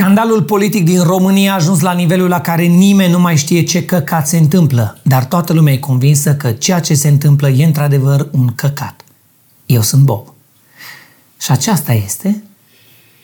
Scandalul politic din România a ajuns la nivelul la care nimeni nu mai știe ce căcat se întâmplă, dar toată lumea e convinsă că ceea ce se întâmplă e într-adevăr un căcat. Eu sunt Bob. Și aceasta este...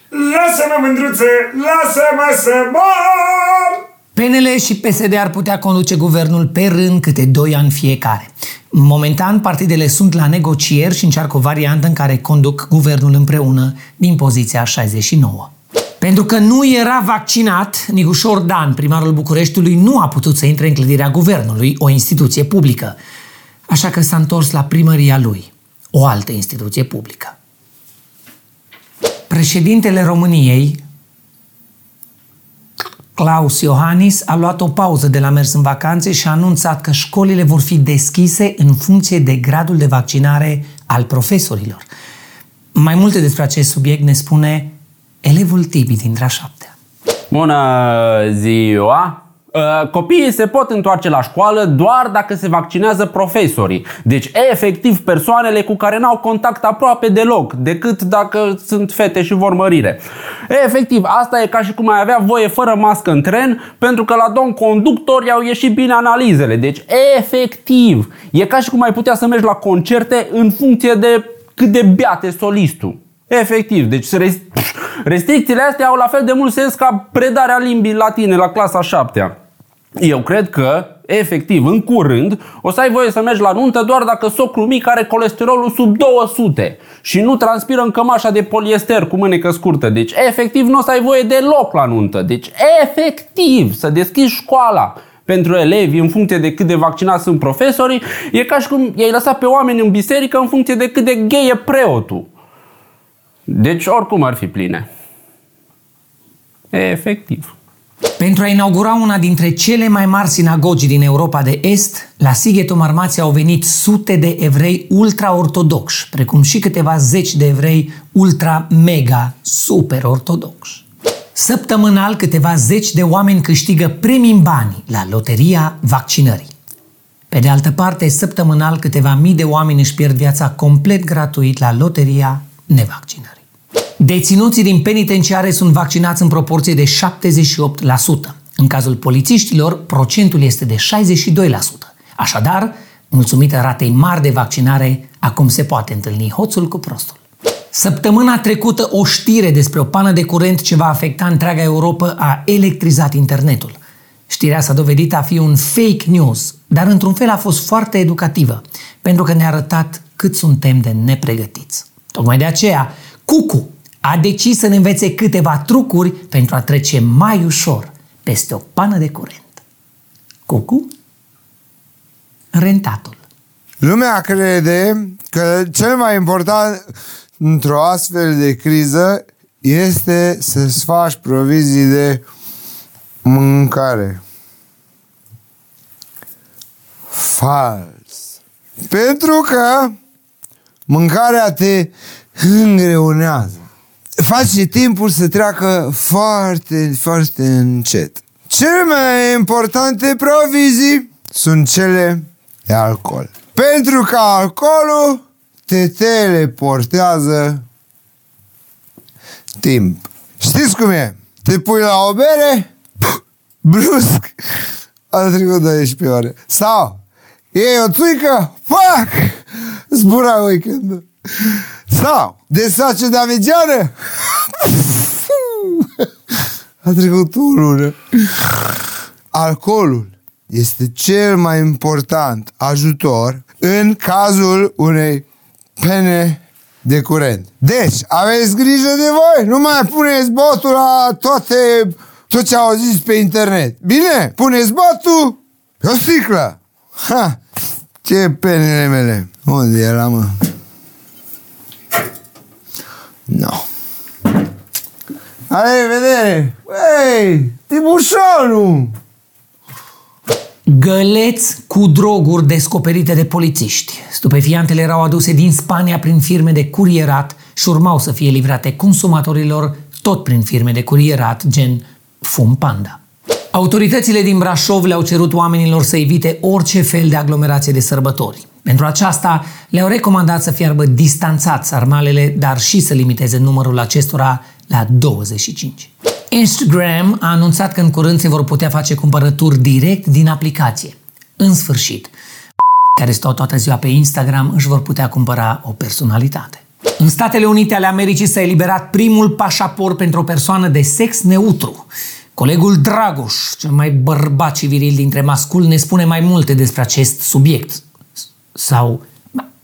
Lasă-mă, mândruțe! Lasă-mă să mor! PNL și PSD ar putea conduce guvernul pe rând câte 2 ani fiecare. Momentan, partidele sunt la negocieri și încearcă o variantă în care conduc guvernul împreună din poziția 69. Pentru că nu era vaccinat, Nigușor Dan, primarul Bucureștiului, nu a putut să intre în clădirea guvernului, o instituție publică. Așa că s-a întors la primăria lui, o altă instituție publică. Președintele României, Klaus Iohannis, a luat o pauză de la mers în vacanțe și a anunțat că școlile vor fi deschise în funcție de gradul de vaccinare al profesorilor. Mai multe despre acest subiect ne spune elevul Tibi din Drașaptea. Bună ziua! Uh, Copiii se pot întoarce la școală doar dacă se vaccinează profesorii. Deci, efectiv, persoanele cu care n-au contact aproape deloc, decât dacă sunt fete și vor mărire. Efectiv, asta e ca și cum ai avea voie fără mască în tren, pentru că la domn conductor i-au ieșit bine analizele. Deci, efectiv, e ca și cum ai putea să mergi la concerte în funcție de cât de beate solistul. Efectiv, deci restricțiile astea au la fel de mult sens ca predarea limbii latine la clasa 7 Eu cred că, efectiv, în curând, o să ai voie să mergi la nuntă doar dacă socru mic are colesterolul sub 200 și nu transpiră în cămașa de poliester cu mânecă scurtă. Deci, efectiv, nu o să ai voie deloc la nuntă. Deci, efectiv, să deschizi școala pentru elevi în funcție de cât de vaccinați sunt profesorii, e ca și cum i-ai lăsat pe oameni în biserică în funcție de cât de gay e preotul. Deci oricum ar fi pline. E efectiv. Pentru a inaugura una dintre cele mai mari sinagogi din Europa de Est, la Sighetul Marmației au venit sute de evrei ultra-ortodoxi, precum și câteva zeci de evrei ultra-mega super-ortodoxi. Săptămânal, câteva zeci de oameni câștigă premii în bani la loteria vaccinării. Pe de altă parte, săptămânal, câteva mii de oameni își pierd viața complet gratuit la loteria nevaccinării. Deținuții din penitenciare sunt vaccinați în proporție de 78%. În cazul polițiștilor, procentul este de 62%. Așadar, mulțumită ratei mari de vaccinare, acum se poate întâlni hoțul cu prostul. Săptămâna trecută o știre despre o pană de curent ce va afecta întreaga Europa a electrizat internetul. Știrea s-a dovedit a fi un fake news, dar într-un fel a fost foarte educativă, pentru că ne-a arătat cât suntem de nepregătiți. Tocmai de aceea, Cucu, a decis să ne învețe câteva trucuri pentru a trece mai ușor peste o pană de curent. Cucu? Rentatul. Lumea crede că cel mai important într-o astfel de criză este să-ți faci provizii de mâncare. Fals. Pentru că mâncarea te îngreunează face timpul să treacă foarte, foarte încet. Cele mai importante provizii sunt cele de alcool. Pentru că alcoolul te teleportează timp. Știți cum e? Te pui la o bere, brusc, a trecut 12 ore. Sau iei o țuică, fac, zbura weekendul. Sau, desace de amegeană? A trecut o lună. Alcoolul este cel mai important ajutor în cazul unei pene de curent. Deci, aveți grijă de voi, nu mai puneți botul la toate, tot ce au zis pe internet. Bine, puneți botul pe o sticlă. Ha, ce penele mele. Unde era, mă? No. La revedere! Ei, Tibușonu! Găleți cu droguri descoperite de polițiști. Stupefiantele erau aduse din Spania prin firme de curierat și urmau să fie livrate consumatorilor tot prin firme de curierat, gen Fum Panda. Autoritățile din Brașov le-au cerut oamenilor să evite orice fel de aglomerație de sărbători. Pentru aceasta, le-au recomandat să fiarbă distanțați armalele, dar și să limiteze numărul acestora la 25. Instagram a anunțat că în curând se vor putea face cumpărături direct din aplicație. În sfârșit, care stau toată ziua pe Instagram își vor putea cumpăra o personalitate. În Statele Unite ale Americii s-a eliberat primul pașaport pentru o persoană de sex neutru. Colegul Dragoș, cel mai bărbat și viril dintre mascul, ne spune mai multe despre acest subiect. Sau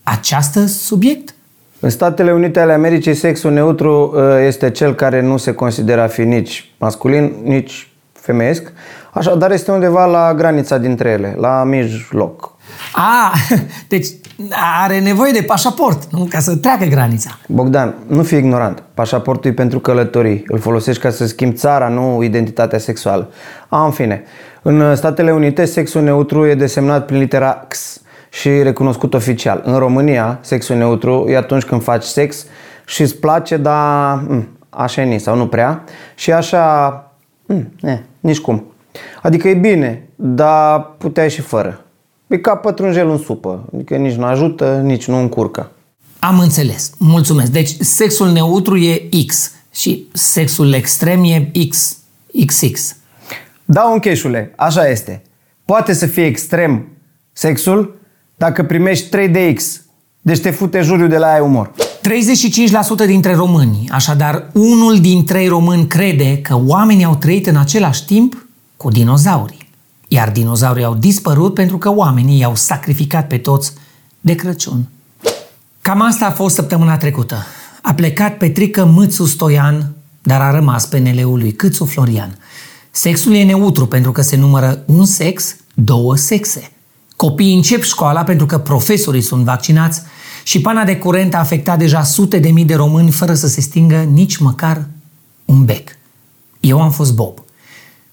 această subiect? În Statele Unite ale Americii, sexul neutru uh, este cel care nu se consideră a fi nici masculin, nici femeiesc, așadar este undeva la granița dintre ele, la mijloc. A, deci are nevoie de pașaport, nu? Ca să treacă granița. Bogdan, nu fi ignorant. Pașaportul e pentru călătorii. Îl folosești ca să schimbi țara, nu identitatea sexuală. A, în fine. În Statele Unite, sexul neutru e desemnat prin litera X și recunoscut oficial. În România, sexul neutru e atunci când faci sex și îți place, dar m, așa e ni, sau nu prea. Și așa, m, e, nici cum. Adică e bine, dar puteai și fără. E ca pătrunjel în supă. Adică nici nu ajută, nici nu încurcă. Am înțeles. Mulțumesc. Deci sexul neutru e X și sexul extrem e X, XX. Da, încheșule, așa este. Poate să fie extrem sexul dacă primești 3 de X. Deci te fute juriu de la ai umor. 35% dintre români, așadar unul din trei români crede că oamenii au trăit în același timp cu dinozaurii. Iar dinozaurii au dispărut pentru că oamenii i-au sacrificat pe toți de Crăciun. Cam asta a fost săptămâna trecută. A plecat Petrică Mâțu Stoian, dar a rămas PNL-ul lui Câțu Florian. Sexul e neutru pentru că se numără un sex, două sexe. Copiii încep școala pentru că profesorii sunt vaccinați și pana de curent a afectat deja sute de mii de români fără să se stingă nici măcar un bec. Eu am fost Bob.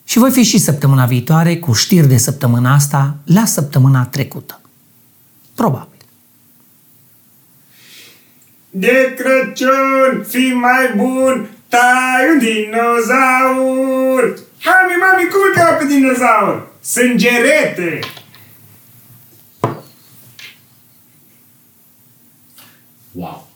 Și voi fi și săptămâna viitoare cu știri de săptămâna asta la săptămâna trecută. Probabil. De Crăciun, fi mai bun, tai un dinozaur! Mami, mami, culcă pe dinozaur! Sângerete! Wow.